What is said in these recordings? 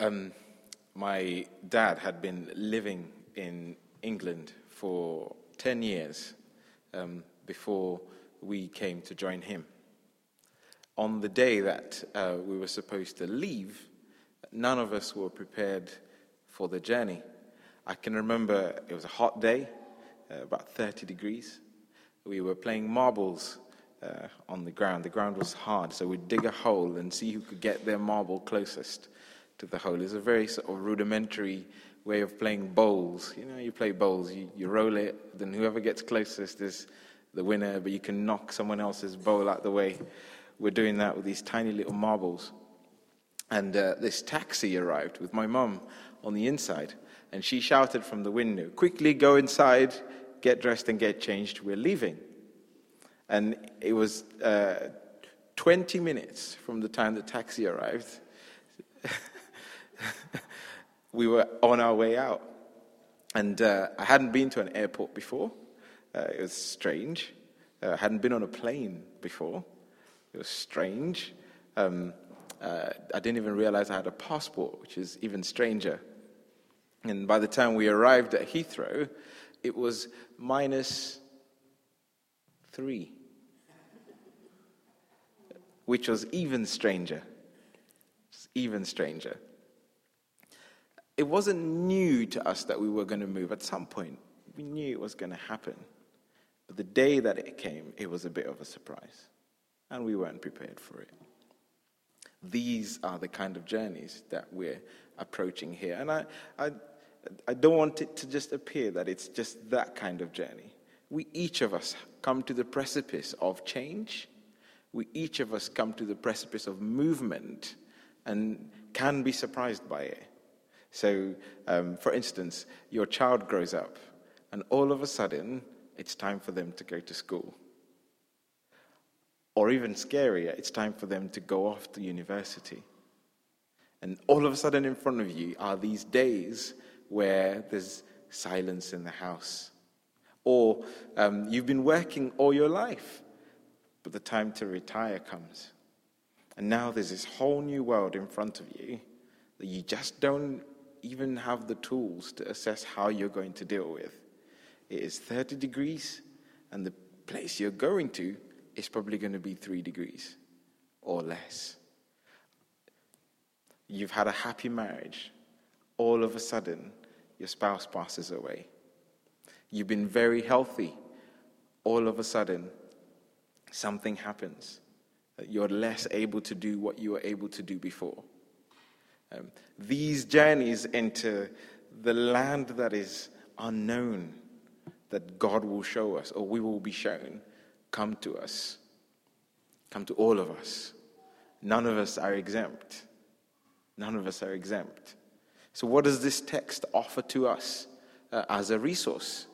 Um, my dad had been living in England for 10 years um, before we came to join him. On the day that uh, we were supposed to leave, none of us were prepared for the journey. I can remember it was a hot day, uh, about 30 degrees. We were playing marbles uh, on the ground. The ground was hard, so we'd dig a hole and see who could get their marble closest to the hole. It's a very sort of rudimentary way of playing bowls. You know, you play bowls, you, you roll it, then whoever gets closest is the winner, but you can knock someone else's bowl out the way. We're doing that with these tiny little marbles. And uh, this taxi arrived with my mum on the inside, and she shouted from the window, Quickly go inside, get dressed, and get changed. We're leaving. And it was uh, 20 minutes from the time the taxi arrived. we were on our way out. And uh, I hadn't been to an airport before. Uh, it was strange. Uh, I hadn't been on a plane before. It was strange. Um, uh, I didn't even realize I had a passport, which is even stranger. And by the time we arrived at Heathrow, it was minus three, which was even stranger. Even stranger. It wasn't new to us that we were going to move. At some point, we knew it was going to happen. But the day that it came, it was a bit of a surprise. And we weren't prepared for it. These are the kind of journeys that we're approaching here. And I, I, I don't want it to just appear that it's just that kind of journey. We, each of us, come to the precipice of change. We, each of us, come to the precipice of movement and can be surprised by it. So, um, for instance, your child grows up, and all of a sudden, it's time for them to go to school. Or even scarier, it's time for them to go off to university. And all of a sudden, in front of you are these days where there's silence in the house. Or um, you've been working all your life, but the time to retire comes. And now there's this whole new world in front of you that you just don't even have the tools to assess how you're going to deal with. It is 30 degrees, and the place you're going to is probably going to be three degrees or less. You've had a happy marriage. All of a sudden, your spouse passes away. You've been very healthy. All of a sudden, something happens. You're less able to do what you were able to do before. Um, these journeys into the land that is unknown, that God will show us, or we will be shown, come to us, come to all of us. None of us are exempt. None of us are exempt. So, what does this text offer to us uh, as a resource?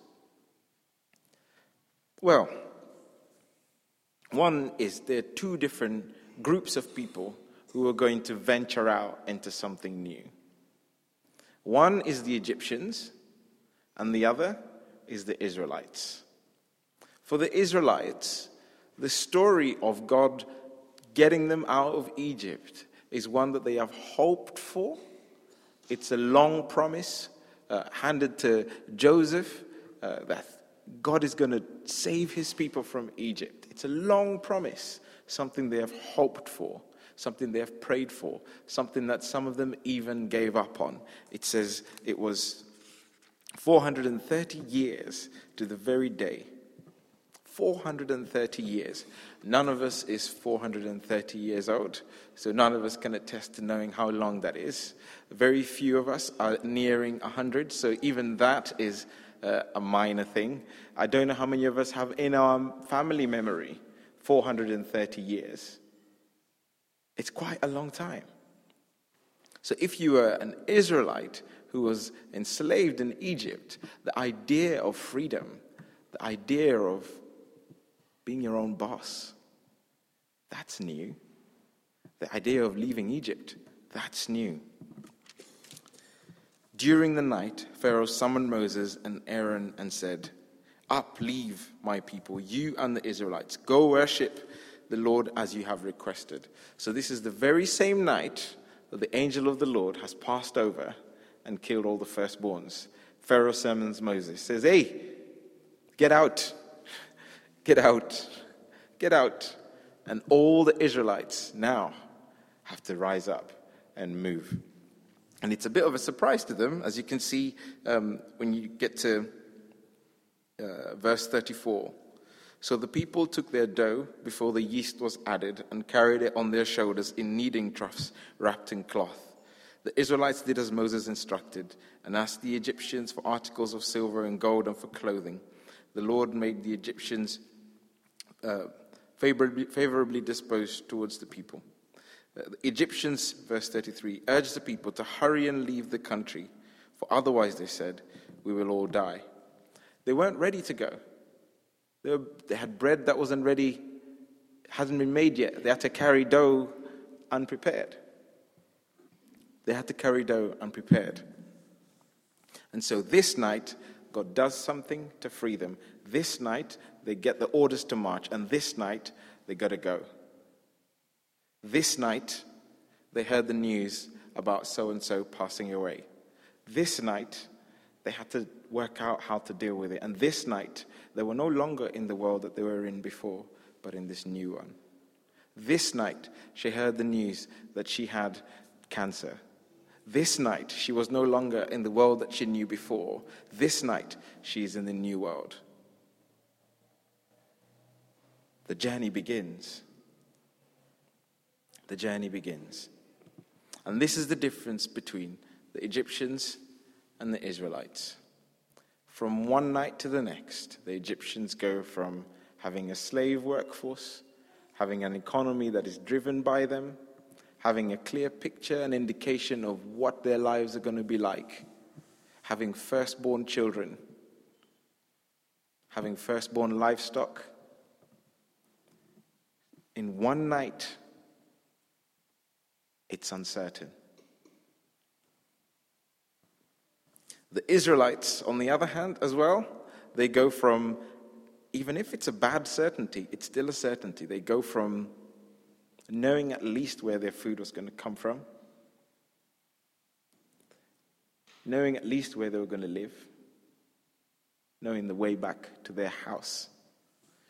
Well, one is there are two different groups of people who are going to venture out into something new. One is the Egyptians, and the other is the Israelites. For the Israelites, the story of God getting them out of Egypt is one that they have hoped for. It's a long promise uh, handed to Joseph uh, that God is going to save his people from Egypt. It's a long promise, something they have hoped for something they have prayed for, something that some of them even gave up on. It says it was 430 years to the very day. 430 years. None of us is 430 years old, so none of us can attest to knowing how long that is. Very few of us are nearing 100, so even that is uh, a minor thing. I don't know how many of us have in our family memory 430 years. It's quite a long time. So, if you were an Israelite who was enslaved in Egypt, the idea of freedom, the idea of being your own boss, that's new. The idea of leaving Egypt, that's new. During the night, Pharaoh summoned Moses and Aaron and said, Up, leave my people, you and the Israelites. Go worship the Lord as you have requested. So, this is the very same night that the angel of the Lord has passed over and killed all the firstborns. Pharaoh summons Moses, says, Hey, get out, get out, get out. And all the Israelites now have to rise up and move. And it's a bit of a surprise to them, as you can see um, when you get to uh, verse 34. So the people took their dough before the yeast was added and carried it on their shoulders in kneading troughs wrapped in cloth. The Israelites did as Moses instructed and asked the Egyptians for articles of silver and gold and for clothing. The Lord made the Egyptians uh, favorably, favorably disposed towards the people. Uh, the Egyptians, verse 33, urged the people to hurry and leave the country, for otherwise, they said, we will all die. They weren't ready to go. They, had bread that wasn't ready, hadn't been made yet. They had to carry dough unprepared. They had to carry dough unprepared. And so this night, God does something to free them. This night, they get the orders to march, and this night, they got to go. This night, they heard the news about so and so passing away. This night, they had to work out how to deal with it. And this night, they were no longer in the world that they were in before, but in this new one. This night, she heard the news that she had cancer. This night, she was no longer in the world that she knew before. This night, she is in the new world. The journey begins. The journey begins. And this is the difference between the Egyptians and the Israelites. From one night to the next, the Egyptians go from having a slave workforce, having an economy that is driven by them, having a clear picture and indication of what their lives are going to be like, having firstborn children, having firstborn livestock. In one night, it's uncertain. The Israelites, on the other hand, as well, they go from, even if it's a bad certainty, it's still a certainty. They go from knowing at least where their food was going to come from, knowing at least where they were going to live, knowing the way back to their house,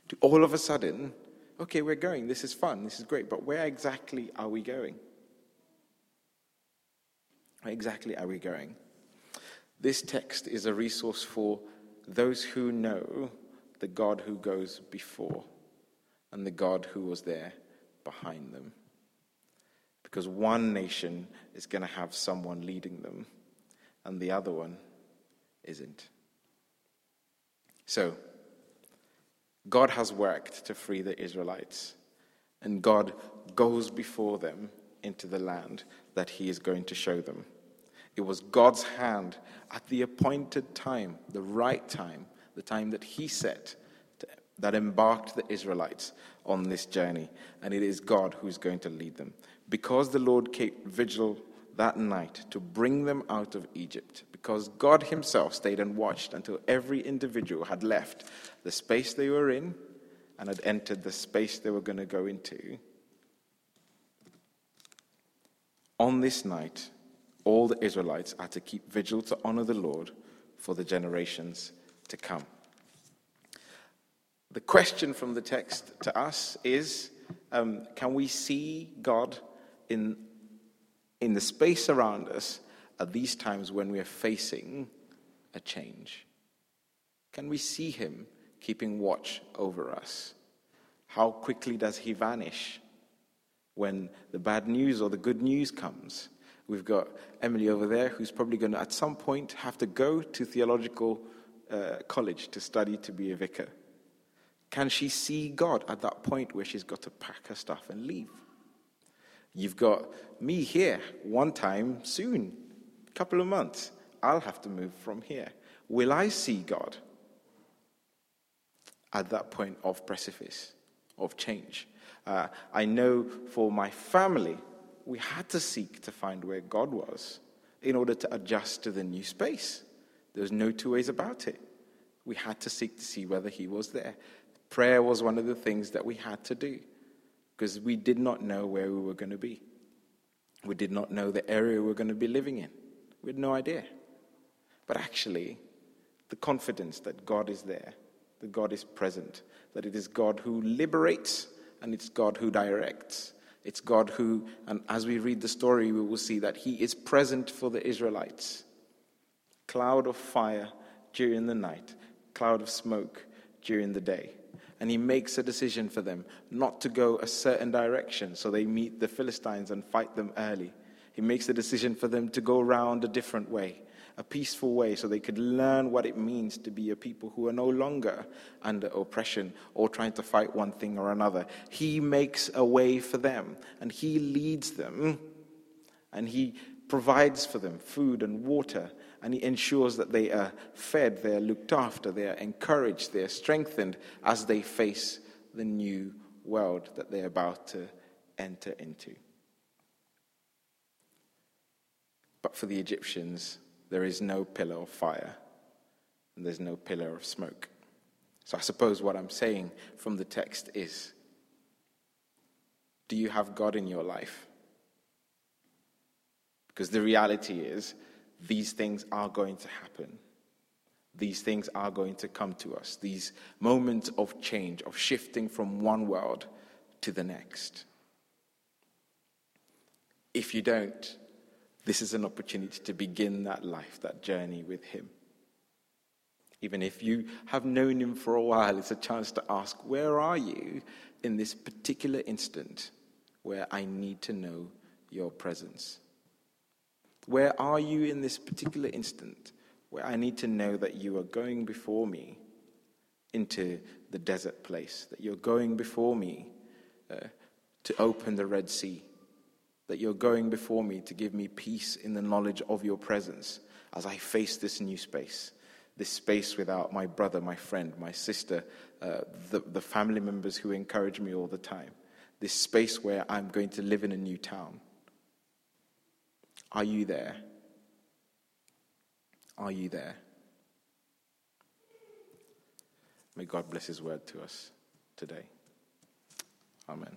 to all of a sudden, okay, we're going, this is fun, this is great, but where exactly are we going? Where exactly are we going? This text is a resource for those who know the God who goes before and the God who was there behind them. Because one nation is going to have someone leading them, and the other one isn't. So, God has worked to free the Israelites, and God goes before them into the land that He is going to show them. It was God's hand at the appointed time, the right time, the time that He set, to, that embarked the Israelites on this journey. And it is God who's going to lead them. Because the Lord kept vigil that night to bring them out of Egypt, because God Himself stayed and watched until every individual had left the space they were in and had entered the space they were going to go into. On this night, all the Israelites are to keep vigil to honor the Lord for the generations to come. The question from the text to us is um, can we see God in, in the space around us at these times when we are facing a change? Can we see Him keeping watch over us? How quickly does He vanish when the bad news or the good news comes? We've got Emily over there who's probably going to, at some point, have to go to theological uh, college to study to be a vicar. Can she see God at that point where she's got to pack her stuff and leave? You've got me here one time soon, a couple of months. I'll have to move from here. Will I see God at that point of precipice, of change? Uh, I know for my family, we had to seek to find where God was in order to adjust to the new space. There was no two ways about it. We had to seek to see whether He was there. Prayer was one of the things that we had to do because we did not know where we were going to be. We did not know the area we were going to be living in. We had no idea. But actually, the confidence that God is there, that God is present, that it is God who liberates and it's God who directs. It's God who, and as we read the story, we will see that He is present for the Israelites. Cloud of fire during the night, cloud of smoke during the day. And He makes a decision for them not to go a certain direction, so they meet the Philistines and fight them early. He makes a decision for them to go around a different way a peaceful way so they could learn what it means to be a people who are no longer under oppression or trying to fight one thing or another. He makes a way for them and He leads them and He provides for them food and water and He ensures that they are fed, they are looked after, they are encouraged, they are strengthened as they face the new world that they're about to enter into. But for the Egyptians, there is no pillar of fire and there's no pillar of smoke. So I suppose what I'm saying from the text is do you have God in your life? Because the reality is, these things are going to happen. These things are going to come to us. These moments of change, of shifting from one world to the next. If you don't, this is an opportunity to begin that life, that journey with Him. Even if you have known Him for a while, it's a chance to ask, Where are you in this particular instant where I need to know your presence? Where are you in this particular instant where I need to know that you are going before me into the desert place, that you're going before me uh, to open the Red Sea? That you're going before me to give me peace in the knowledge of your presence as I face this new space, this space without my brother, my friend, my sister, uh, the, the family members who encourage me all the time, this space where I'm going to live in a new town. Are you there? Are you there? May God bless His word to us today. Amen.